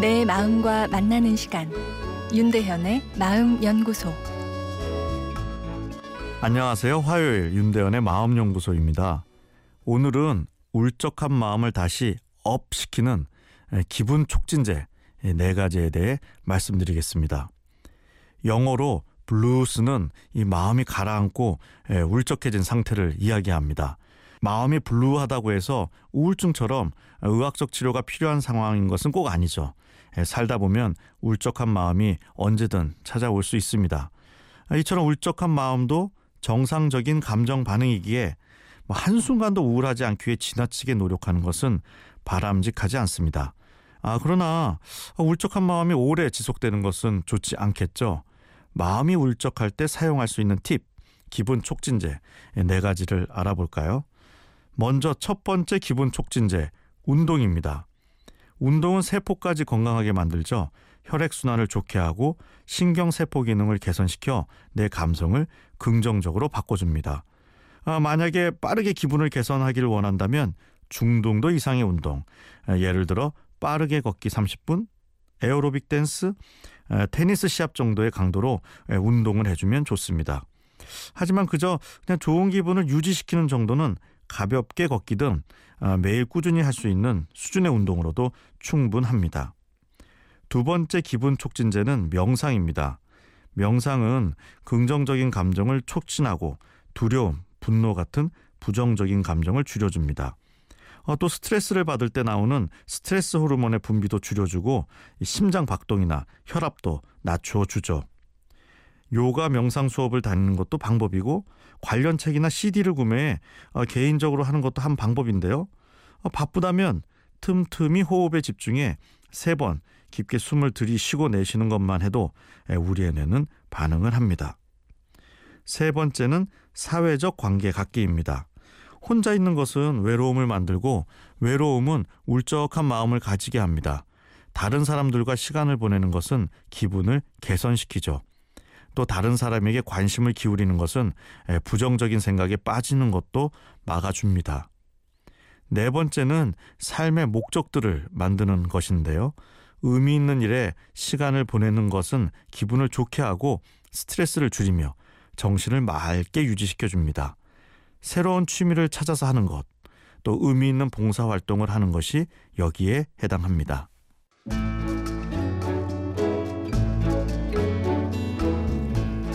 내 마음과 만나는 시간 윤대현의 마음 연구소 안녕하세요. 화요일 윤대현의 마음 연구소입니다. 오늘은 울적한 마음을 다시 up 시키는 기분 촉진제 네 가지에 대해 말씀드리겠습니다. 영어로 blues는 이 마음이 가라앉고 울적해진 상태를 이야기합니다. 마음이 blue하다고 해서 우울증처럼 의학적 치료가 필요한 상황인 것은 꼭 아니죠. 살다 보면 울적한 마음이 언제든 찾아올 수 있습니다. 이처럼 울적한 마음도 정상적인 감정 반응이기에 뭐 한순간도 우울하지 않기 위해 지나치게 노력하는 것은 바람직하지 않습니다. 아, 그러나 울적한 마음이 오래 지속되는 것은 좋지 않겠죠. 마음이 울적할 때 사용할 수 있는 팁, 기분 촉진제 네 가지를 알아볼까요? 먼저 첫 번째 기분 촉진제, 운동입니다. 운동은 세포까지 건강하게 만들죠. 혈액순환을 좋게 하고 신경세포 기능을 개선시켜 내 감성을 긍정적으로 바꿔줍니다. 아, 만약에 빠르게 기분을 개선하기를 원한다면 중등도 이상의 운동, 아, 예를 들어 빠르게 걷기 30분, 에어로빅 댄스, 아, 테니스 시합 정도의 강도로 운동을 해주면 좋습니다. 하지만 그저 그냥 좋은 기분을 유지시키는 정도는 가볍게 걷기 등 매일 꾸준히 할 수 있는 수준의 운동으로도 충분합니다. 두 번째 기분 촉진제는 명상입니다. 명상은 긍정적인 감정을 촉진하고 두려움, 분노 같은 부정적인 감정을 줄여줍니다. 어, 또 스트레스를 받을 때 나오는 스트레스 호르몬의 분비도 줄여주고 심장 박동이나 혈압도 낮춰주죠. 요가 명상 수업을 다니는 것도 방법이고 관련 책이나 CD를 구매해 어, 개인적으로 하는 것도 한 방법인데요. 어, 바쁘다면 틈틈이 호흡에 집중해 세 번 깊게 숨을 들이쉬고 내쉬는 것만 해도 우리의 뇌는 반응을 합니다. 세 번째는 사회적 관계 갖기입니다. 혼자 있는 것은 외로움을 만들고 외로움은 울적한 마음을 가지게 합니다. 다른 사람들과 시간을 보내는 것은 기분을 개선시키죠. 또 다른 사람에게 관심을 기울이는 것은 부정적인 생각에 빠지는 것도 막아줍니다. 네 번째는 삶의 목적들을 만드는 것인데요. 의미 있는 일에 시간을 보내는 것은 기분을 좋게 하고 스트레스를 줄이며 정신을 맑게 유지시켜 줍니다. 새로운 취미를 찾아서 하는 것, 또 의미 있는 봉사 활동을 하는 것이 여기에 해당합니다.